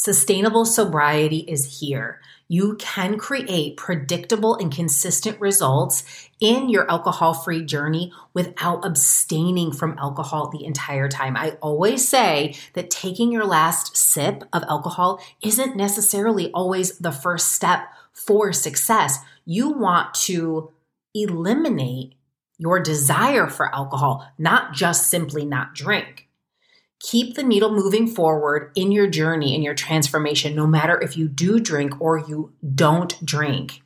Sustainable sobriety is here. You can create predictable and consistent results in your alcohol free journey without abstaining from alcohol the entire time. I always say that taking your last sip of alcohol isn't necessarily always the first step for success. You want to eliminate your desire for alcohol, not just simply not drink keep the needle moving forward in your journey, in your transformation, no matter if you do drink or you don't drink.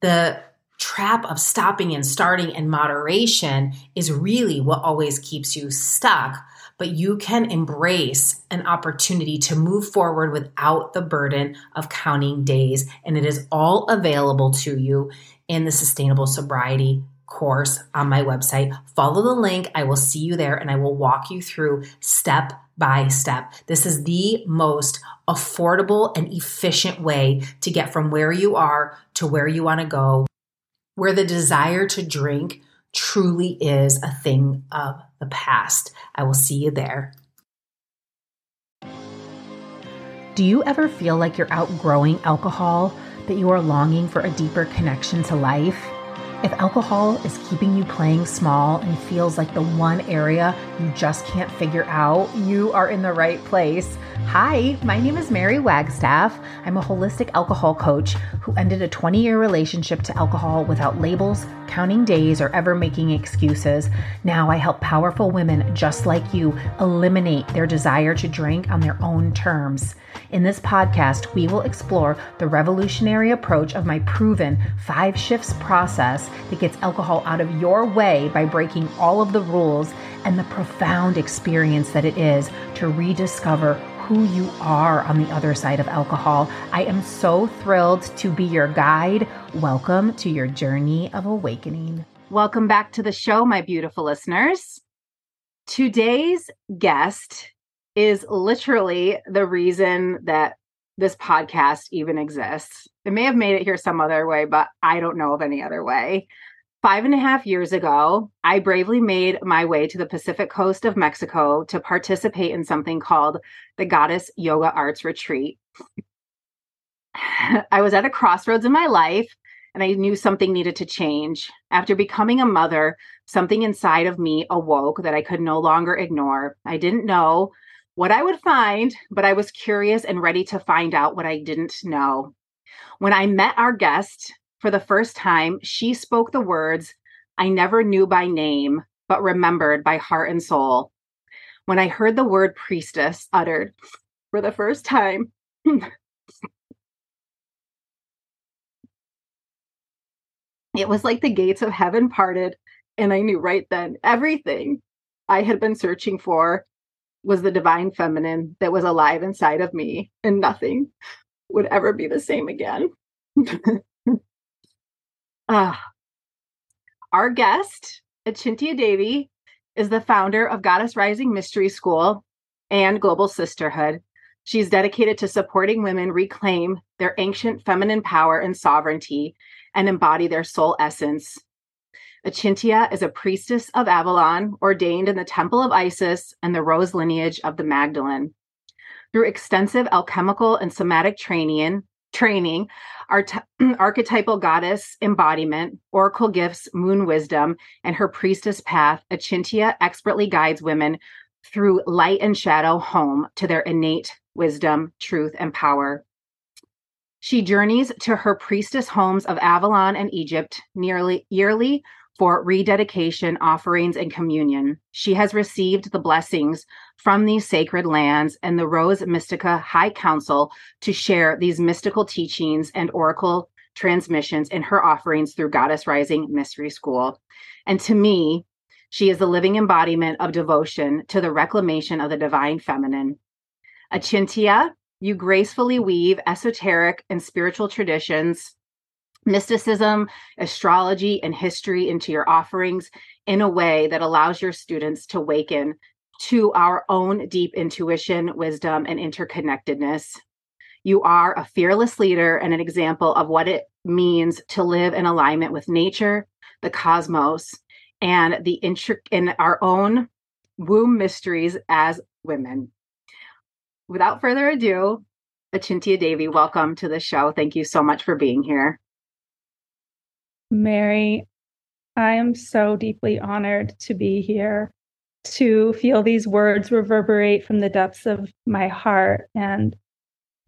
The trap of stopping and starting and moderation is really what always keeps you stuck. But you can embrace an opportunity to move forward without the burden of counting days. And it is all available to you in the Sustainable Sobriety course on my website. Follow the link. I will see you there and I will walk you through step by step. This is the most affordable and efficient way to get from where you are to where you want to go, where the desire to drink truly is a thing of the past. I will see you there. Do you ever feel like you're outgrowing alcohol, that you are longing for a deeper connection to life? If alcohol is keeping you playing small and feels like the one area you just can't figure out, you are in the right place. Hi, my name is Mary Wagstaff. I'm a holistic alcohol coach who ended a 20 year relationship to alcohol without labels, counting days, or ever making excuses. Now I help powerful women just like you eliminate their desire to drink on their own terms. In this podcast, we will explore the revolutionary approach of my proven five shifts process that gets alcohol out of your way by breaking all of the rules and the profound experience that it is to rediscover who you are on the other side of alcohol. I am so thrilled to be your guide. Welcome to your journey of awakening. Welcome back to the show, my beautiful listeners. Today's guest is literally the reason that this podcast even exists. It may have made it here some other way, but I don't know of any other way. Five and a half years ago, I bravely made my way to the Pacific coast of Mexico to participate in something called the Goddess Yoga Arts Retreat. I was at a crossroads in my life and I knew something needed to change. After becoming a mother, something inside of me awoke that I could no longer ignore. I didn't know what I would find, but I was curious and ready to find out what I didn't know. When I met our guest for the first time, she spoke the words I never knew by name, but remembered by heart and soul. When I heard the word priestess uttered for the first time, it was like the gates of heaven parted, and I knew right then everything I had been searching for was the divine feminine that was alive inside of me, and nothing would ever be the same again. uh, our guest, Achintya Devi, is the founder of Goddess Rising Mystery School and Global Sisterhood. She's dedicated to supporting women reclaim their ancient feminine power and sovereignty and embody their soul essence Achintya is a priestess of Avalon, ordained in the Temple of Isis and the Rose lineage of the Magdalene. Through extensive alchemical and somatic training, training, art- archetypal goddess embodiment, oracle gifts, moon wisdom, and her priestess path, Achintya expertly guides women through light and shadow home to their innate wisdom, truth, and power. She journeys to her priestess homes of Avalon and Egypt nearly yearly for rededication, offerings, and communion. She has received the blessings from these sacred lands and the Rose Mystica High Council to share these mystical teachings and oracle transmissions in her offerings through Goddess Rising Mystery School. And to me, she is the living embodiment of devotion to the reclamation of the divine feminine. Achintya, you gracefully weave esoteric and spiritual traditions mysticism, astrology, and history into your offerings in a way that allows your students to waken to our own deep intuition, wisdom, and interconnectedness. You are a fearless leader and an example of what it means to live in alignment with nature, the cosmos, and the intri- in our own womb mysteries as women. Without further ado, Achintya Devi, welcome to the show. Thank you so much for being here. Mary, I am so deeply honored to be here, to feel these words reverberate from the depths of my heart. And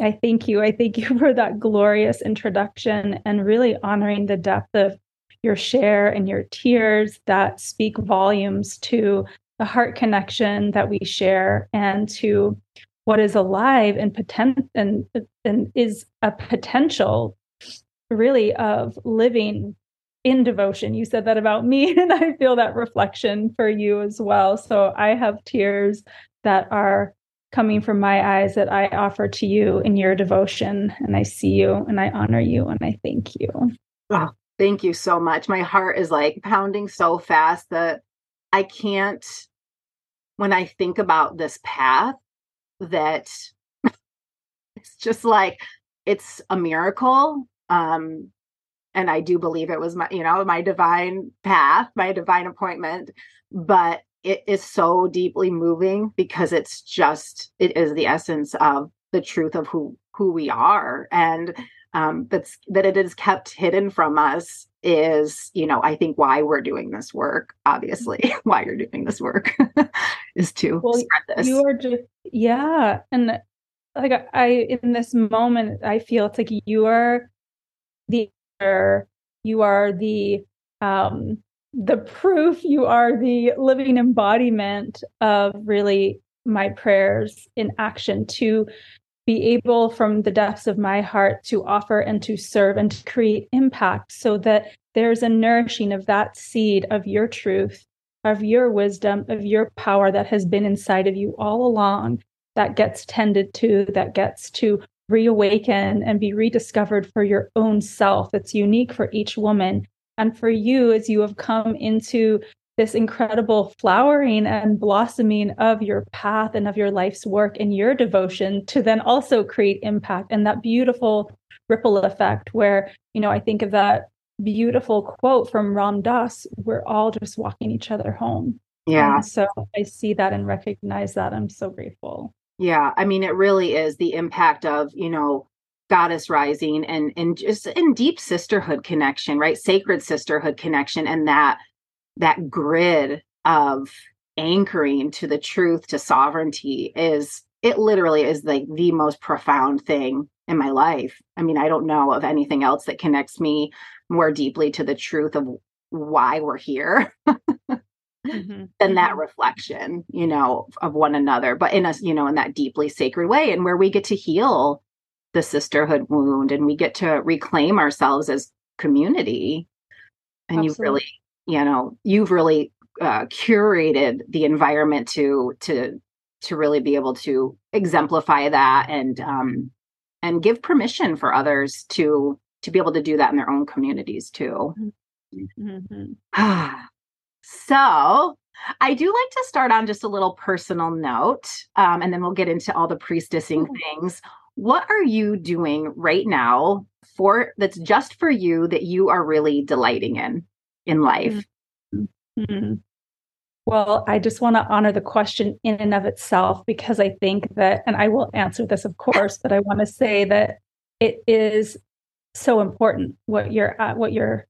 I thank you. I thank you for that glorious introduction and really honoring the depth of your share and your tears that speak volumes to the heart connection that we share and to what is alive and potent and, and is a potential really of living in devotion. You said that about me, and I feel that reflection for you as well. So I have tears that are coming from my eyes that I offer to you in your devotion. And I see you and I honor you and I thank you. Oh, thank you so much. My heart is like pounding so fast that I can't, when I think about this path, that it's just like it's a miracle um and i do believe it was my you know my divine path my divine appointment but it is so deeply moving because it's just it is the essence of the truth of who who we are. And um that's that it is kept hidden from us is you know i think why we're doing this work obviously why you're doing this work is to well, spread this. you are just yeah and like i in this moment i feel it's like you are the you are the um the proof you are the living embodiment of really my prayers in action to be able from the depths of my heart to offer and to serve and to create impact so that there's a nourishing of that seed of your truth, of your wisdom, of your power that has been inside of you all along that gets tended to, that gets to reawaken and be rediscovered for your own self. It's unique for each woman. And for you, as you have come into this incredible flowering and blossoming of your path and of your life's work and your devotion to then also create impact and that beautiful ripple effect where you know i think of that beautiful quote from ram dass we're all just walking each other home yeah and so i see that and recognize that i'm so grateful yeah i mean it really is the impact of you know goddess rising and and just in deep sisterhood connection right? Sacred sisterhood connection and that that grid of anchoring to the truth to sovereignty is it literally is like the most profound thing in my life. I mean i don't know of anything else that connects me more deeply to the truth of why we're here mm-hmm. than that mm-hmm. reflection you know of one another but in a you know in that deeply sacred way and where we get to heal the sisterhood wound and we get to reclaim ourselves as community and Absolutely. you really you know you've really uh, curated the environment to to to really be able to exemplify that and um and give permission for others to to be able to do that in their own communities too mm-hmm. so I do like to start on just a little personal note, um, and then we'll get into all the priestessing things. What are you doing right now for that's just for you that you are really delighting in? in life? Mm-hmm. Well, I just want to honor the question in and of itself because I think that, and I will answer this, of course, but I want to say that it is so important what you're uh, what you're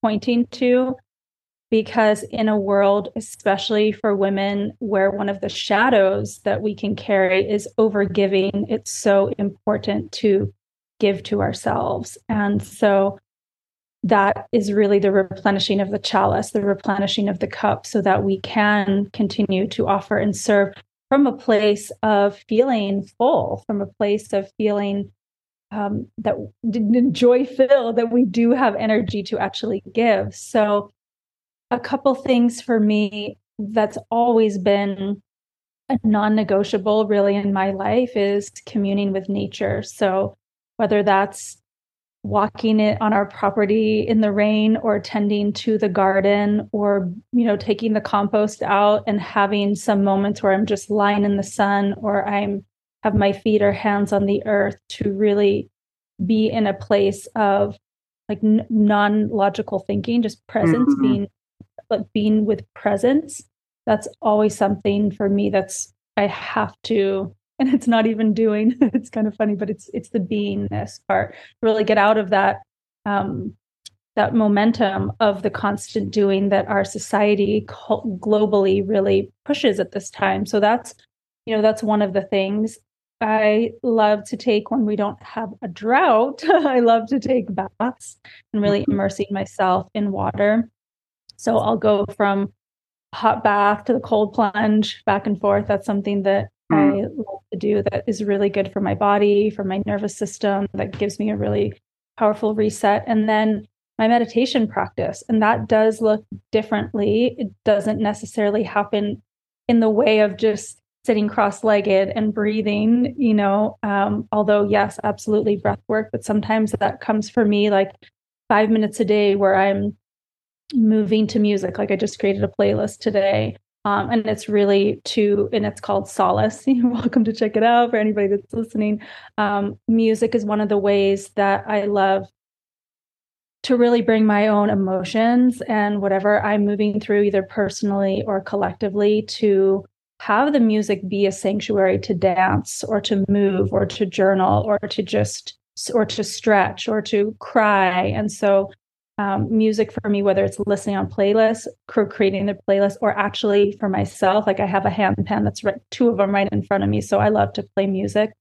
pointing to because in a world especially for women where one of the shadows that we can carry is overgiving it's so important to give to ourselves and so that is really the replenishing of the chalice, the replenishing of the cup, so that we can continue to offer and serve from a place of feeling full, from a place of feeling um, that joy filled, that we do have energy to actually give. So, a couple things for me that's always been a non negotiable really in my life is communing with nature. So, whether that's walking it on our property in the rain or tending to the garden or you know taking the compost out and having some moments where i'm just lying in the sun or i'm have my feet or hands on the earth to really be in a place of like n- non-logical thinking just presence mm-hmm. being like being with presence that's always something for me that's i have to and it's not even doing. it's kind of funny, but it's it's the beingness part. Really get out of that um, that momentum of the constant doing that our society globally really pushes at this time. So that's you know that's one of the things I love to take when we don't have a drought. I love to take baths and really mm-hmm. immersing myself in water. So I'll go from hot bath to the cold plunge back and forth. That's something that mm. I love to do that is really good for my body, for my nervous system, that gives me a really powerful reset. And then my meditation practice. And that does look differently. It doesn't necessarily happen in the way of just sitting cross-legged and breathing you know um, although yes absolutely breath work but sometimes that comes for me like five minutes a day where i'm moving to music. Like i just created a playlist today um, and it's really to and it's called solace. You're welcome to check it out for anybody that's listening. Um, music is one of the ways that i love to really bring my own emotions and whatever i'm moving through either personally or collectively to have the music be a sanctuary to dance or to move or to journal or to just or to stretch or to cry. And so um, music for me whether it's listening on playlists creating the playlist or actually for myself like i have a hand pen that's right two of them right in front of me so i love to play music.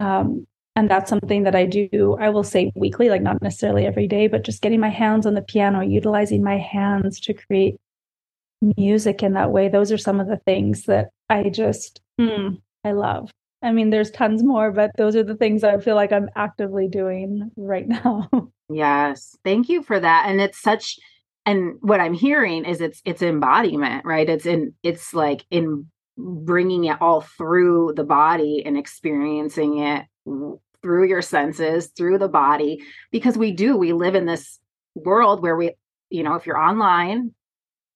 Um, and that's something that i do i will say weekly like not necessarily every day but just getting my hands on the piano utilizing my hands to create music in that way. Those are some of the things that i just mm, i love i mean there's tons more but those are the things i feel like i'm actively doing right now. Yes thank you for that and it's such and what i'm hearing is it's it's embodiment right? It's in it's like in bringing it all through the body and experiencing it through your senses through the body because we do we live in this world where we you know if you're online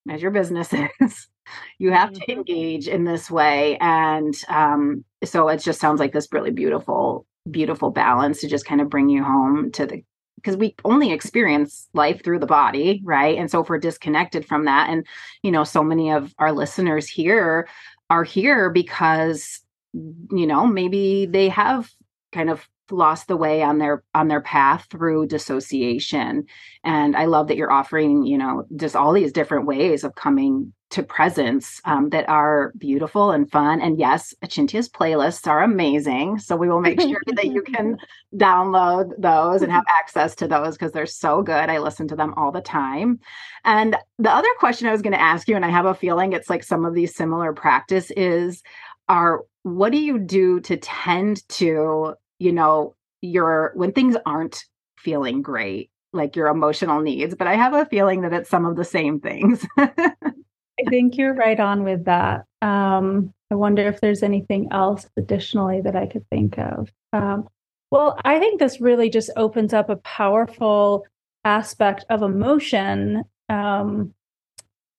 as your business is you have mm-hmm. to engage in this way and um, so it just sounds like this really beautiful beautiful balance to just kind of bring you home to the because we only experience life through the body right and so if we're disconnected from that and you know so many of our listeners here are here because you know maybe they have kind of lost the way on their on their path through dissociation and i love that you're offering you know just all these different ways of coming to presence um, that are beautiful and fun and yes achintya's playlists are amazing so we will make sure that you can download those and have access to those because they're so good i listen to them all the time and the other question i was going to ask you and i have a feeling it's like some of these similar practice is are what do you do to tend to you know, your when things aren't feeling great, like your emotional needs. But I have a feeling that it's some of the same things. I think you're right on with that. Um, I wonder if there's anything else additionally that I could think of. Um, well, I think this really just opens up a powerful aspect of emotion um,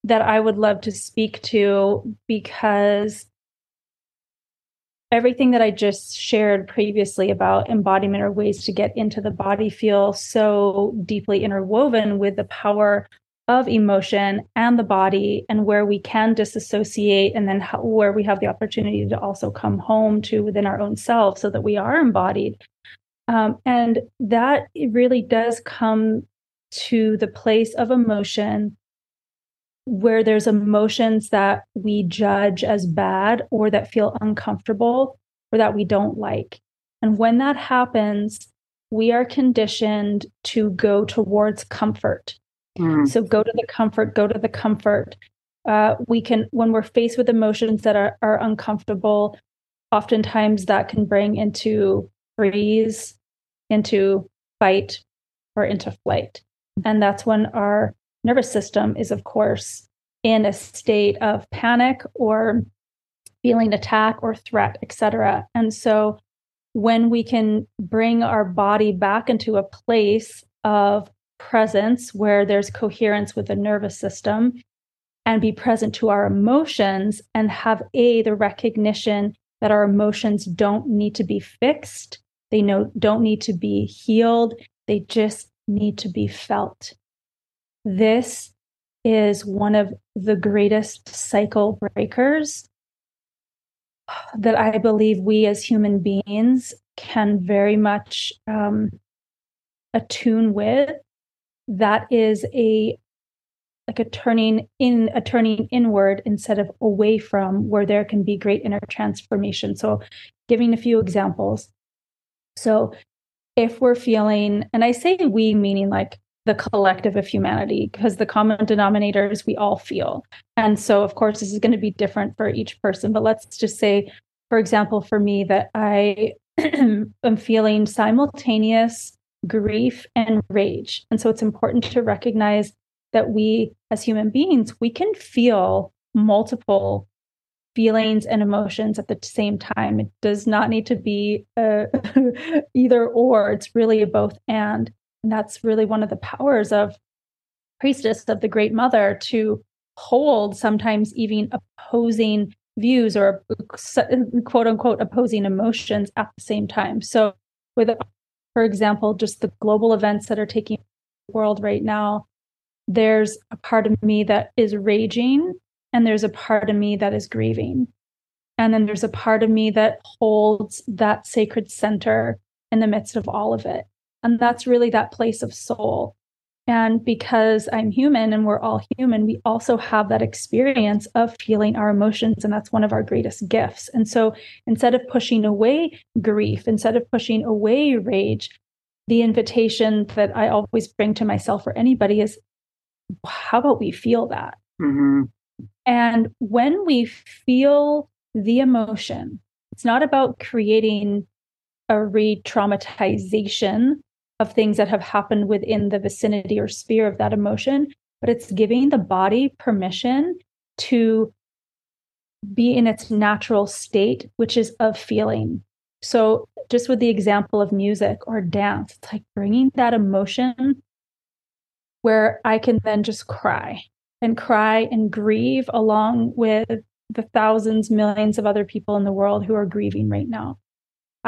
that I would love to speak to because everything that I just shared previously about embodiment or ways to get into the body feel so deeply interwoven with the power of emotion and the body and where we can disassociate and then how, where we have the opportunity to also come home to within our own self so that we are embodied um, and that really does come to the place of emotion where there's emotions that we judge as bad or that feel uncomfortable or that we don't like. And when that happens, we are conditioned to go towards comfort. Mm. So go to the comfort, go to the comfort. Uh, we can, when we're faced with emotions that are, are uncomfortable, oftentimes that can bring into freeze, into fight, or into flight. And that's when our nervous system is, of course, in a state of panic or feeling attack or threat, etc. And so when we can bring our body back into a place of presence where there's coherence with the nervous system and be present to our emotions and have a the recognition that our emotions don't need to be fixed. They know don't need to be healed. They just need to be felt. This is one of the greatest cycle breakers that I believe we as human beings can very much um, attune with. That is a like a turning in a turning inward instead of away from where there can be great inner transformation. So giving a few mm-hmm. examples. So if we're feeling, and I say we meaning like the collective of humanity, because the common denominators we all feel. And so, of course, this is going to be different for each person. But let's just say, for example, for me, that I am feeling simultaneous grief and rage. And so it's important to recognize that we, as human beings, we can feel multiple feelings and emotions at the same time. It does not need to be uh, either or. It's really a both and. And that's really one of the powers of priestess of the great mother to hold sometimes even opposing views or quote unquote opposing emotions at the same time. So with for example, just the global events that are taking the world right now, there's a part of me that is raging and there's a part of me that is grieving. And then there's a part of me that holds that sacred center in the midst of all of it. And that's really that place of soul. And because I'm human and we're all human, we also have that experience of feeling our emotions. And that's one of our greatest gifts. And so instead of pushing away grief, instead of pushing away rage, the invitation that I always bring to myself or anybody is how about we feel that? Mm-hmm. And when we feel the emotion, it's not about creating a re traumatization of things that have happened within the vicinity or sphere of that emotion, but it's giving the body permission to be in its natural state, which is of feeling. So, just with the example of music or dance, it's like bringing that emotion where I can then just cry and cry and grieve along with the thousands, millions of other people in the world who are grieving right now.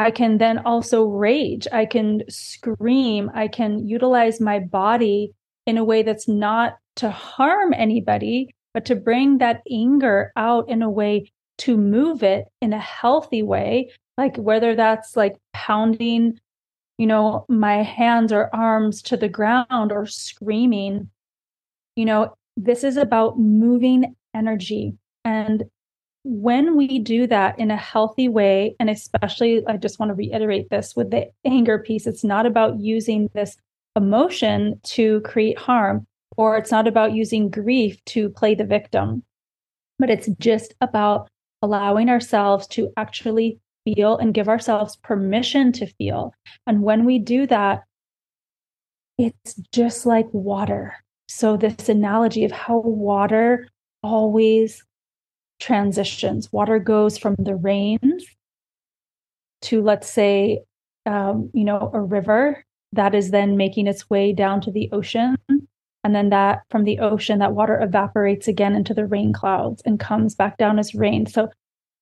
I can then also rage. I can scream. I can utilize my body in a way that's not to harm anybody, but to bring that anger out in a way to move it in a healthy way, like whether that's like pounding, you know, my hands or arms to the ground or screaming, you know, this is about moving energy. And when we do that in a healthy way, and especially, I just want to reiterate this with the anger piece, it's not about using this emotion to create harm, or it's not about using grief to play the victim, but it's just about allowing ourselves to actually feel and give ourselves permission to feel. And when we do that, it's just like water. So, this analogy of how water always transitions. Water goes from the rains to, let's say, um, you know, a river that is then making its way down to the ocean. And then that from the ocean, that water evaporates again into the rain clouds and comes back down as rain. So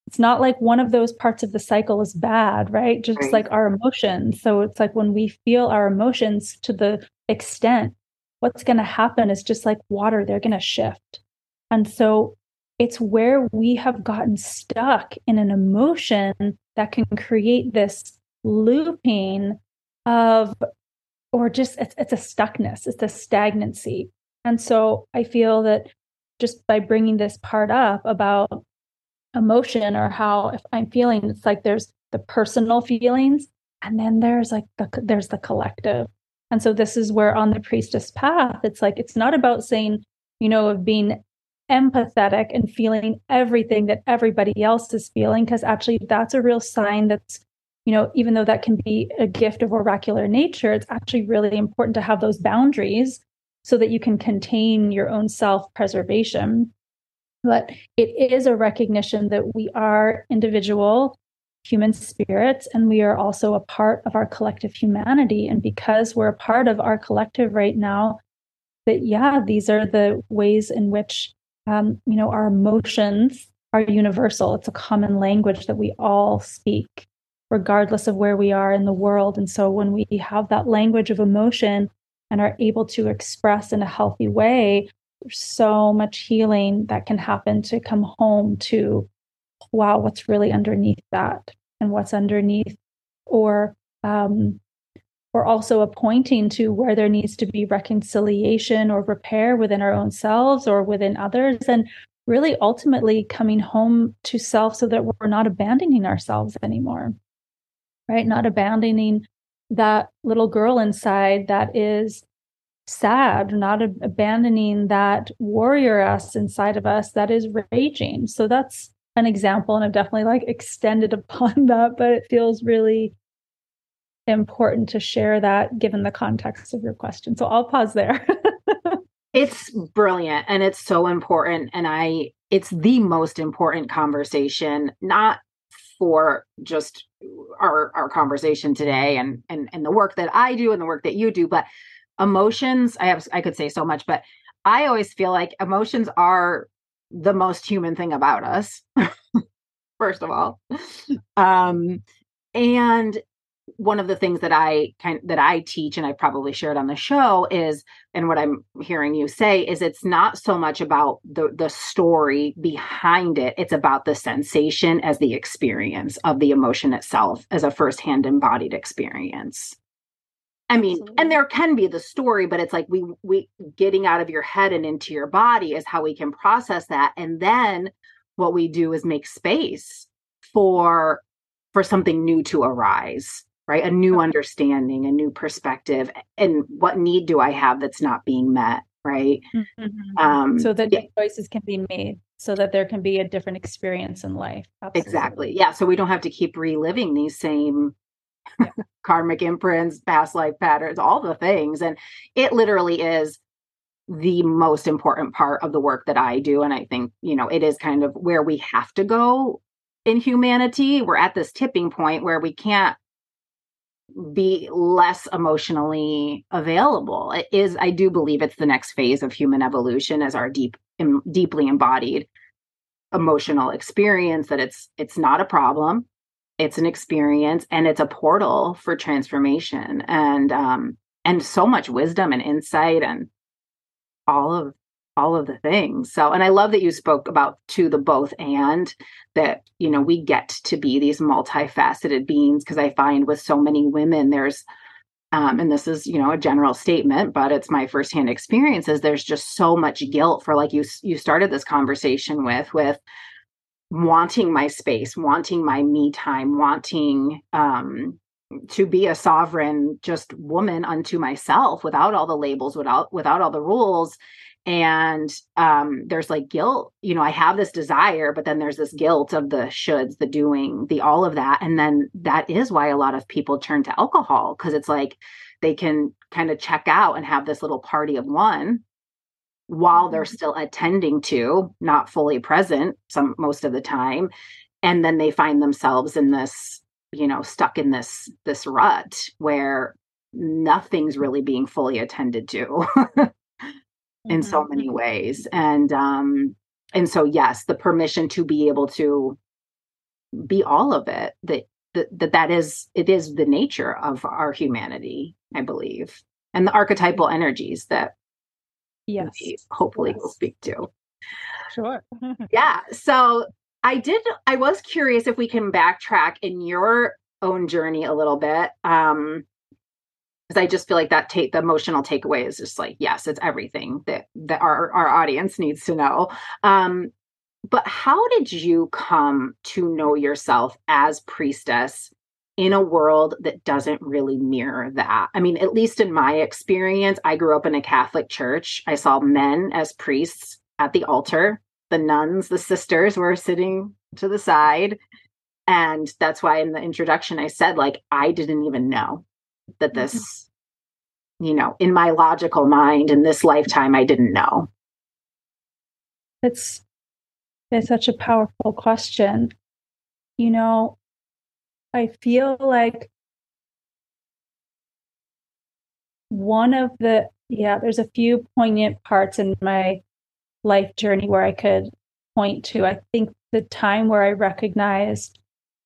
it's not like one of those parts of the cycle is bad, right? Just right. like our emotions. So it's like when we feel our emotions to the extent what's going to happen is just like water, they're going to shift. And so it's where we have gotten stuck in an emotion that can create this looping of, or just it's, it's a stuckness, it's a stagnancy. And so I feel that just by bringing this part up about emotion or how if I'm feeling, it's like there's the personal feelings and then there's like the there's the collective and so this is where on the priestess path, it's like, it's not about saying, you know, of being empathetic and feeling everything that everybody else is feeling, because actually that's a real sign that's, you know, even though that can be a gift of oracular nature, it's actually really important to have those boundaries so that you can contain your own self preservation. But it is a recognition that we are individual human spirits and we are also a part of our collective humanity and because we're a part of our collective right now that yeah these are the ways in which um, you know our emotions are universal it's a common language that we all speak regardless of where we are in the world and so when we have that language of emotion and are able to express in a healthy way there's so much healing that can happen to come home to wow, what's really underneath that? And what's underneath, or um, or also a pointing to where there needs to be reconciliation or repair within our own selves or within others. And really ultimately coming home to self so that we're not abandoning ourselves anymore, right? Not abandoning that little girl inside that is sad, not ab- abandoning that warrior us inside of us that is raging. So that's an example. And I've definitely like extended upon that, but it feels really important to share that given the context of your question. So I'll pause there. it's brilliant and it's so important. And I, it's the most important conversation, not for just our our conversation today and and and the work that I do and the work that you do but emotions I have I could say so much but I always feel like emotions are the most human thing about us first of all um and one of the things that I kind that I teach and I probably shared on the show is and what I'm hearing you say is it's not so much about the the story behind it it's about the sensation as the experience of the emotion itself as a firsthand embodied experience. I mean, Absolutely. and there can be the story, but it's like we we getting out of your head and into your body is how we can process that and then what we do is make space for for something new to arise right a new understanding a new perspective and what need do i have that's not being met right mm-hmm. um, so that yeah. choices can be made so that there can be a different experience in life Absolutely. exactly yeah so we don't have to keep reliving these same yeah. karmic imprints past life patterns all the things and it literally is the most important part of the work that I do. And I think, you know, it is kind of where we have to go in humanity. We're at this tipping point where we can't be less emotionally available. It is, I do believe it's the next phase of human evolution as our deep, deeply embodied emotional experience that it's it's not a problem it's an experience and it's a portal for transformation and um and so much wisdom and insight and all of all of the things. So, and I love that you spoke about to the both and that, you know, we get to be these multifaceted beings because I find with so many women, there's, um, and this is, you know, a general statement, but it's my firsthand experiences. There's just so much guilt for, like you, you started this conversation with, with wanting my space, wanting my me time, wanting, um, to be a sovereign just woman unto myself without all the labels without without all the rules and um there's like guilt you know i have this desire but then there's this guilt of the shoulds the doing the all of that and then that is why a lot of people turn to alcohol because it's like they can kind of check out and have this little party of one while they're mm-hmm. still attending to not fully present some most of the time and then they find themselves in this you know stuck in this this rut where nothing's really being fully attended to in so many mm-hmm. ways. And um and so yes the permission to be able to be all of it that that that is it is the nature of our humanity i believe and the archetypal energies that yes. hopefully yes. we'll speak to. Sure. Yeah so i did i was curious if we can backtrack in your own journey a little bit um because I just feel like that take the emotional takeaway is just like yes, it's everything that that our our audience needs to know. Um, but how did you come to know yourself as priestess in a world that doesn't really mirror that? I mean, at least in my experience, I grew up in a Catholic church. I saw men as priests at the altar. The nuns, the sisters were sitting to the side. And that's why in the introduction I said, like, I didn't even know that mm-hmm. this you know in my logical mind in this lifetime i didn't know. It's it's such a powerful question. You know i feel like one of the yeah there's a few poignant parts in my life journey where i could point to. I think the time where i recognized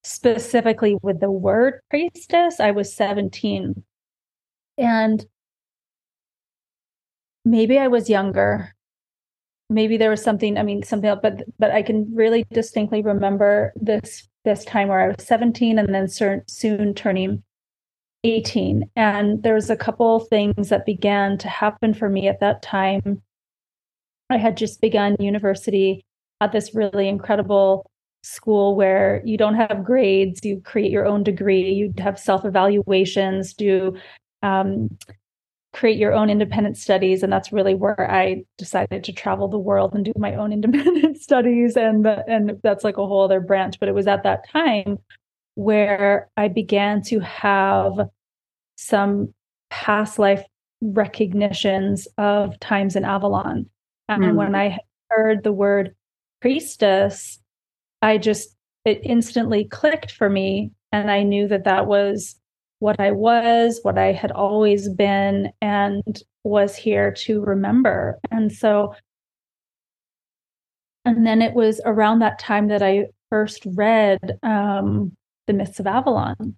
specifically with the word priestess, I was 17. And maybe I was younger. maybe there was something i mean something else but but i can really distinctly remember this this time where i was 17 and then soon turning 18 and there was a couple things that began to happen for me at that time i had just begun university at this really incredible school where you don't have grades you create your own degree you have self evaluations do um, create your own independent studies and that's really where i decided to travel the world and do my own independent studies and and that's like a whole other branch but it was at that time where i began to have some past life recognitions of times in avalon and mm. when i heard the word priestess i just it instantly clicked for me and i knew that that was what I was, what I had always been, and was here to remember. And so, and then it was around that time that I first read um, The Mists of Avalon.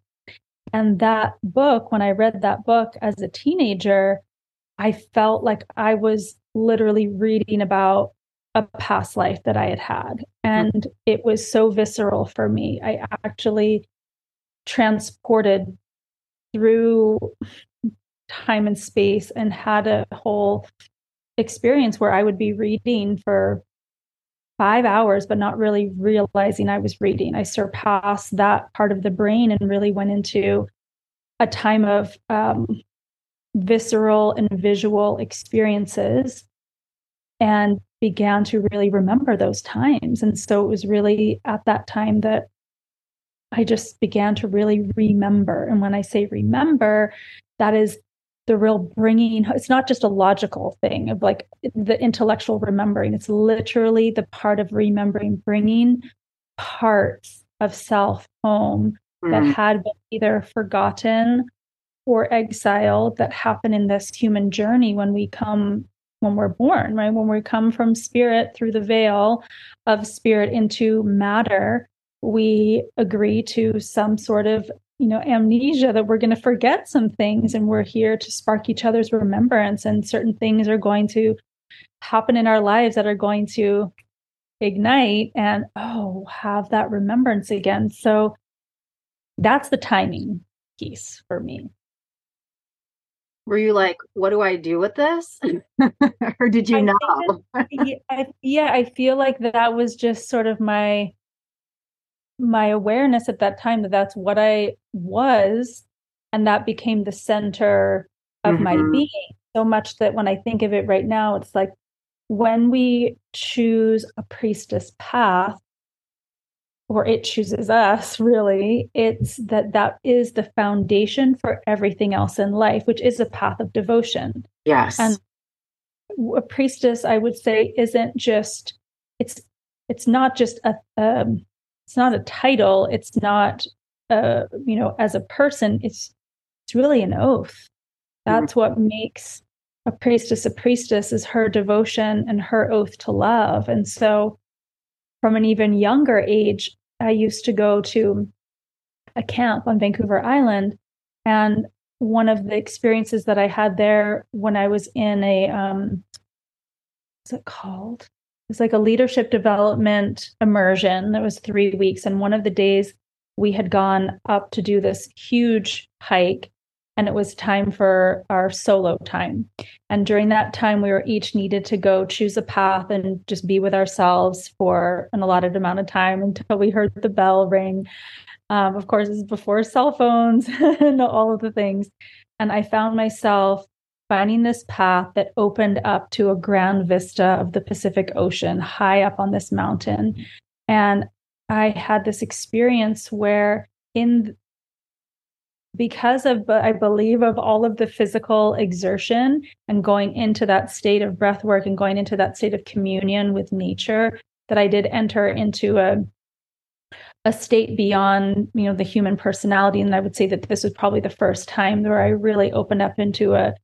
And that book, when I read that book as a teenager, I felt like I was literally reading about a past life that I had had. And it was so visceral for me. I actually transported through time and space and had a whole experience where I would be reading for five hours, but not really realizing I was reading. I surpassed that part of the brain and really went into a time of um, visceral and visual experiences and began to really remember those times. And so it was really at that time that I just began to really remember. And when I say remember, that is the real bringing, it's not just a logical thing of like the intellectual remembering, it's literally the part of remembering, bringing parts of self home mm. that had been either forgotten or exiled that happen in this human journey when we come when we're born right? When we come from spirit through the veil of spirit into matter we agree to some sort of you know amnesia that we're going to forget some things and we're here to spark each other's remembrance. And certain things are going to happen in our lives that are going to ignite and oh have that remembrance again. So that's the timing piece for me were you like what do i do with this or did you I know I, yeah i feel like that was just sort of my my awareness at that time that that's what I was, and that became the center of mm-hmm. my being. So much that when I think of it right now, it's like when we choose a priestess path, or it chooses us really it's that that is the foundation for everything else in life which is a path of devotion. Yes. And a priestess i would say isn't just it's it's not just a um, it's not a title it's not uh you know as a person it's it's really an oath. That's mm-hmm. what makes a priestess a priestess is her devotion and her oath to love. And so from an even younger age i used to go to a camp on vancouver island and one of the experiences that i had there when i was in a um what's it called it's like a leadership development immersion that was three weeks. And one of the days we had gone up to do this huge hike and it was time for our solo time. And during that time, we were each needed to go choose a path and just be with ourselves for an allotted amount of time until we heard the bell ring. Um, of course, this is before cell phones and all of the things. And I found myself finding this path that opened up to a grand vista of the Pacific Ocean high up on this mountain. And I had this experience where, in because of, I believe, of all of the physical exertion and going into that state of breath work and going into that state of communion with nature, that I did enter into a a state beyond you know the human personality and i would say that this was probably the first time where i really opened up into a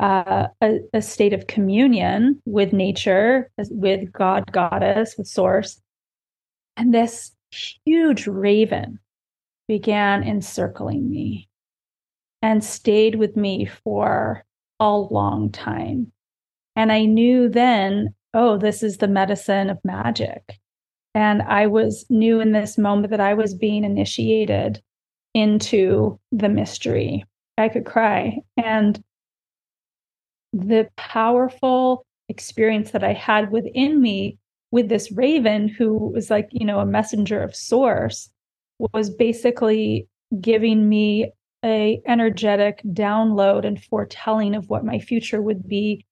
uh, a, a, state of communion with nature, with God, goddess, with source. And this huge raven began encircling me and stayed with me for a long time. And I knew then, oh, this is the medicine of magic. And I was knew in this moment that I was being initiated into the mystery. I could cry. And the powerful experience that I had within me with this raven who was like, you know, a messenger of source was basically giving me a energetic download and foretelling of what my future would be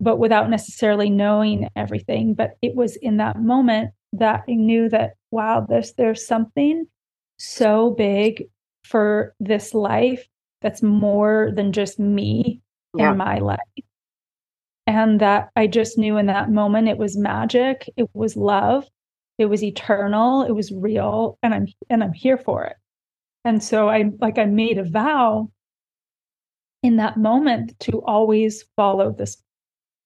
but without necessarily knowing everything but it was in that moment that i knew that wow there's there's something so big for this life that's more than just me yeah. in my life and that i just knew in that moment it was magic it was love it was eternal it was real and i'm and i'm here for it. And so I like I made a vow in that moment to always follow this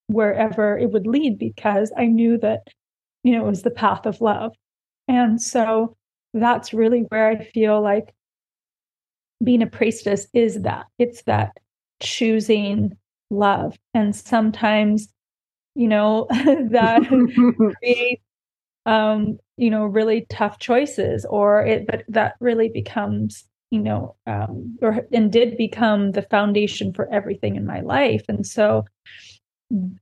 wherever it would lead because I knew that you know it was the path of love. And so that's really where I feel like being a priestess is that. It's that choosing love. And sometimes you know that creates um, you know, really tough choices, or it, but that really becomes, you know, um, or and did become the foundation for everything in my life. And so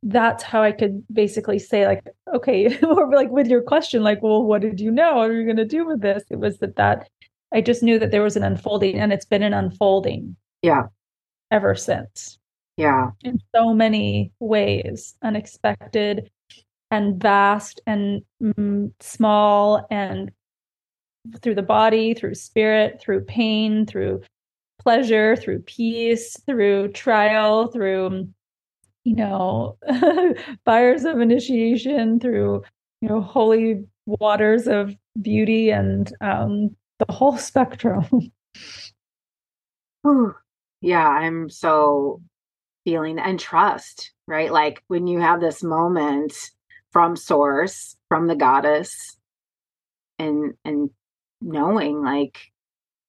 that's how I could basically say, like, okay, or like with your question, like, well, what did you know? What are you going to do with this? It was that that I just knew that there was an unfolding, and it's been an unfolding. Yeah. Ever since. Yeah. In so many ways, unexpected, and vast and mm, small and through the body, through spirit, through pain, through pleasure, through peace, through trial, through you know fires of initiation, through you know holy waters of beauty and um, the whole spectrum. yeah, I'm so feeling and trust, right? Like when you have this moment from source from the goddess and and knowing like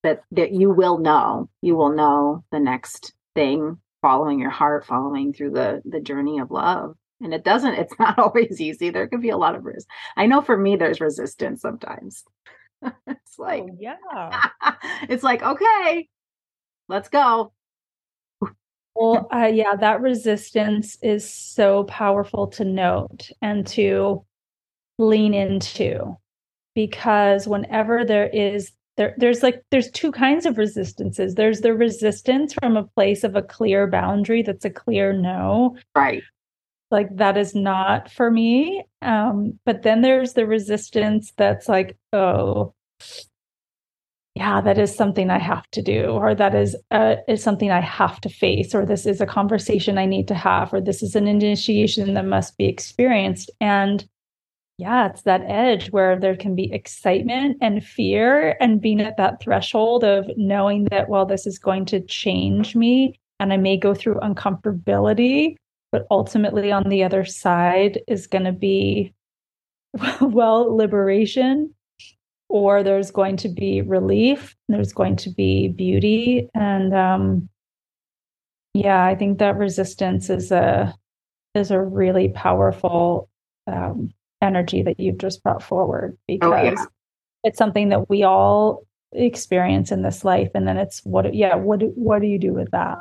that that you will know you will know the next thing following your heart following through the the journey of love. And it doesn't it's not always easy. There can be a lot of risk i know for me there's resistance sometimes. It's like oh, yeah. it's like okay let's go well, uh, yeah, that resistance is so powerful to note and to lean into because whenever there is there there's like there's two kinds of resistances. There's the resistance from a place of a clear boundary that's a clear no. Right. Like that is not for me um but then there's the resistance that's like oh yeah, that is something I have to do, or that is uh, is something I have to face, or this is a conversation I need to have, or this is an initiation that must be experienced. And yeah, it's that edge where there can be excitement and fear, and being at that threshold of knowing that, well, this is going to change me, and I may go through uncomfortability, but ultimately on the other side is going to be, well, liberation or there's going to be relief there's going to be beauty. And um yeah i think that resistance is a is a really powerful um, energy that you've just brought forward because oh, yeah. it's something that we all experience in this life. And then it's what yeah what what do you do with that?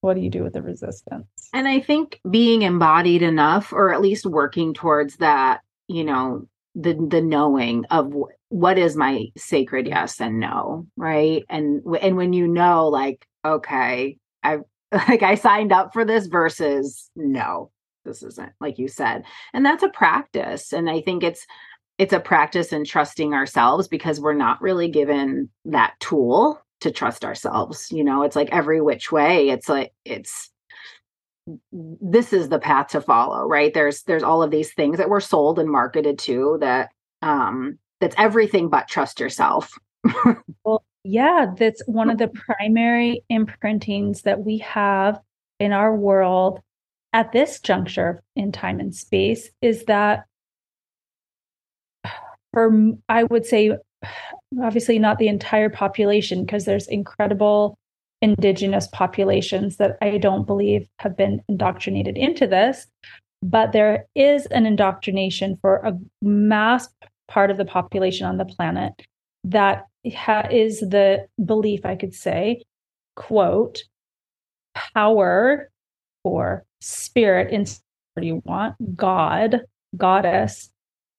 What do you do with the resistance? And i think being embodied enough or at least working towards that you know the the knowing of what is my sacred yes and no right? And and when you know like okay i like i signed up for this versus no this isn't like you said. And that's a practice and i think it's it's a practice in trusting ourselves because we're not really given that tool to trust ourselves you know? It's like every which way it's like it's this is the path to follow right? There's there's all of these things that were sold and marketed to that um that's everything but trust yourself well yeah that's one of the primary imprintings that we have in our world at this juncture in time and space is that for i would say obviously not the entire population because there's incredible indigenous populations that I don't believe have been indoctrinated into this. but there is an indoctrination for a mass part of the population on the planet that ha- is the belief, I could say, quote, power or spirit in what you want, God, goddess,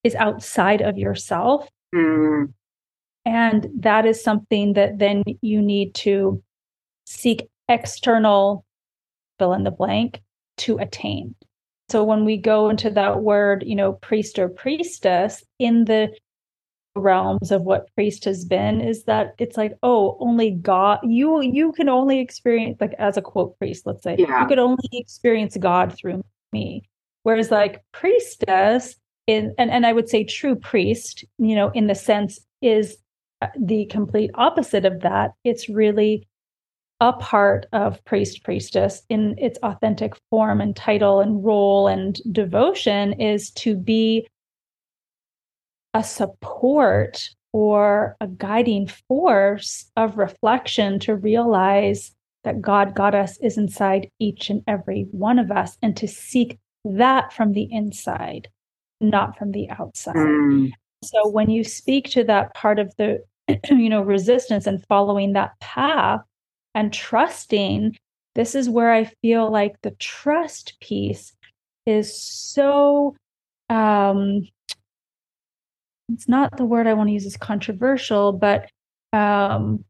is outside of yourself. Mm. And that is something that then you need to seek external fill in the blank to attain. So when we go into that word, you know, priest or priestess in the realms of what priest has been is that it's like oh only god you you can only experience like as a quote priest let's say yeah. you could only experience god through me whereas like priestess in and, and i would say true priest you know in the sense is uh, the complete opposite of that it's really a part of priest priestess in its authentic form and title and role and devotion is to be a support or a guiding force of reflection to realize that God Goddess is inside each and every one of us and to seek that from the inside, not from the outside. Mm. So when you speak to that part of the you know resistance and following that path and trusting this is where i feel like the trust piece is so um it's not the word I want to use is controversial, but um,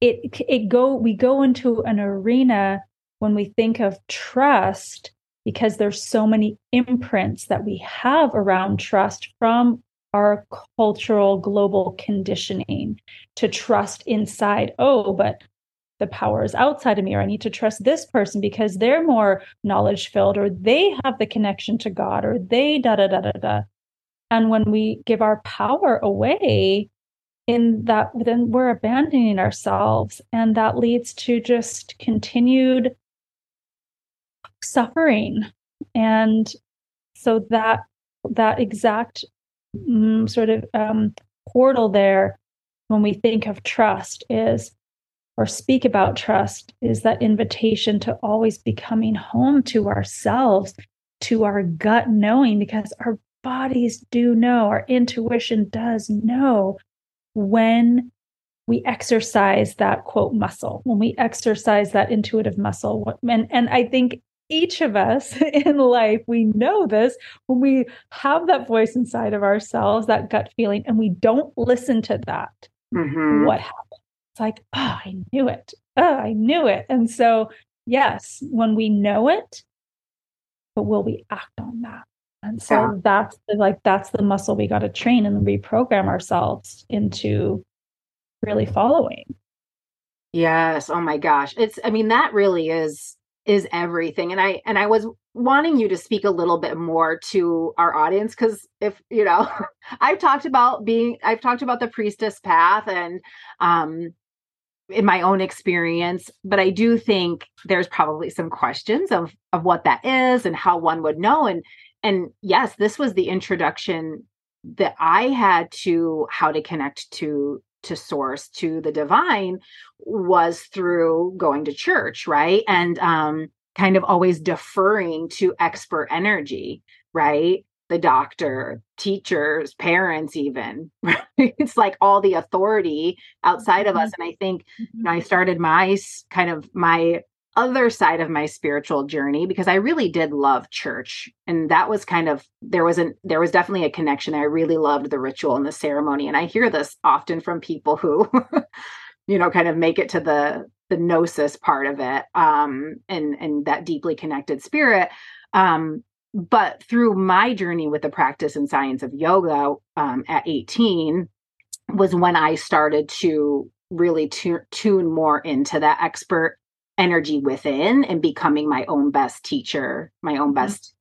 it it go we go into an arena when we think of trust because there's so many imprints that we have around trust from our cultural global conditioning to trust inside oh but the power is outside of me or i need to trust this person because they're more knowledge filled or they have the connection to god or they da da da da da and when we give our power away, in that, then we're abandoning ourselves. And that leads to just continued suffering. And so that that exact mm, sort of um, portal there when we think of trust is or speak about trust is that invitation to always be coming home to ourselves to our gut knowing because our bodies do know, our intuition does know when we exercise that quote muscle, when we exercise that intuitive muscle. And, and I think each of us in life, we know this when we have that voice inside of ourselves, that gut feeling, and we don't listen to that. Mm-hmm. What happens? It's like, oh, I knew it. Oh, I knew it. And so, yes, when we know it, but will we act on that? And so yeah. that's the, like that's the muscle we got to train and reprogram ourselves into really following. Yes. Oh my gosh. It's I mean that really is is everything. And I and I was wanting you to speak a little bit more to our audience cuz if, you know, I've talked about being I've talked about the priestess path and um in my own experience, but I do think there's probably some questions of of what that is and how one would know. And and yes this was the introduction that i had to how to connect to to source to the divine was through going to church right? And um kind of always deferring to expert energy right the doctor teachers parents even right? it's like all the authority outside of us mm-hmm. and i think you know i started my kind of my other side of my spiritual journey because I really did love church and that was kind of there wasn't there was definitely a connection I really loved the ritual and the ceremony and I hear this often from people who you know kind of make it to the the gnosis part of it um and and that deeply connected spirit um but through my journey with the practice and science of yoga um, at 18 was when I started to really tu- tune more into that expert energy within and becoming my own best teacher, my own mm-hmm. best,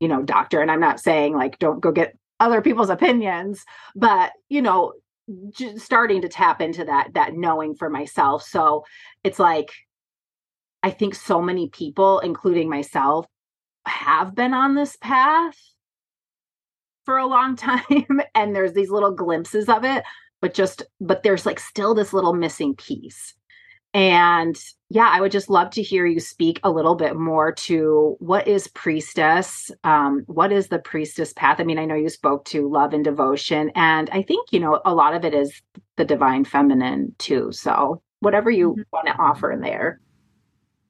you know, doctor. And I'm not saying like don't go get other people's opinions, but you know, starting to tap into that that knowing for myself. So it's like I think so many people, including myself, have been on this path for a long time and there's these little glimpses of it but just but there's like still this little missing piece And yeah, I would just love to hear you speak a little bit more to what is priestess? Um, what is the priestess path? I mean, I know you spoke to love and devotion, and I think, you know, a lot of it is the divine feminine too. So, whatever you mm-hmm. want to offer in there.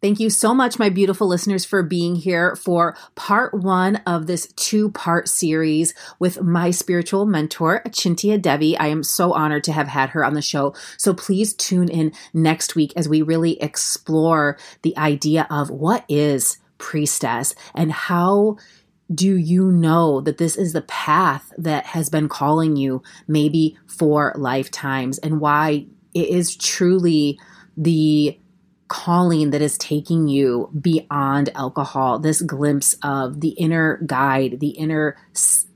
Thank you so much, my beautiful listeners, for being here for part one of this two part series with my spiritual mentor, Achintya Devi. I am so honored to have had her on the show. So please tune in next week as we really explore the idea of what is priestess and how do you know that this is the path that has been calling you maybe for lifetimes and why it is truly the calling that is taking you beyond alcohol, this glimpse of the inner guide, the inner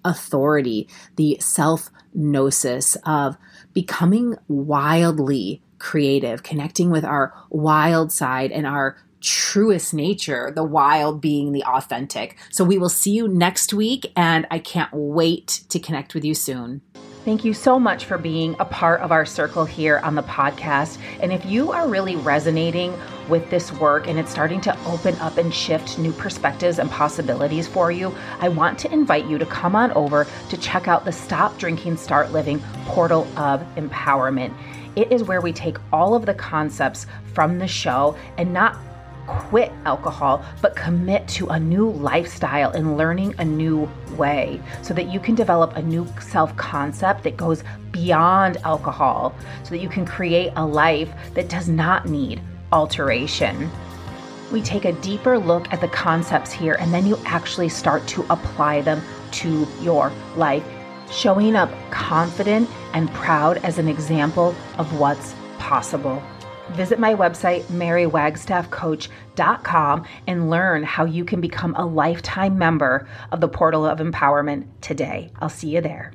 authority, the self gnosis of becoming wildly creative, connecting with our wild side and our truest nature, the wild being the authentic. So we will see you next week, and I can't wait to connect with you soon. Thank you so much for being a part of our circle here on the podcast. And if you are really resonating with this work and it's starting to open up and shift new perspectives and possibilities for you, I want to invite you to come on over to check out the Stop Drinking, Start Living portal of empowerment. It is where we take all of the concepts from the show and not quit alcohol, but commit to a new lifestyle and learning a new way so that you can develop a new self concept that goes beyond alcohol so that you can create a life that does not need alteration. We take a deeper look at the concepts here and then you actually start to apply them to your life, showing up confident and proud as an example of what's possible. Visit my website, marywagstaffcoach.com, and learn how you can become a lifetime member of the Portal of Empowerment today. I'll see you there.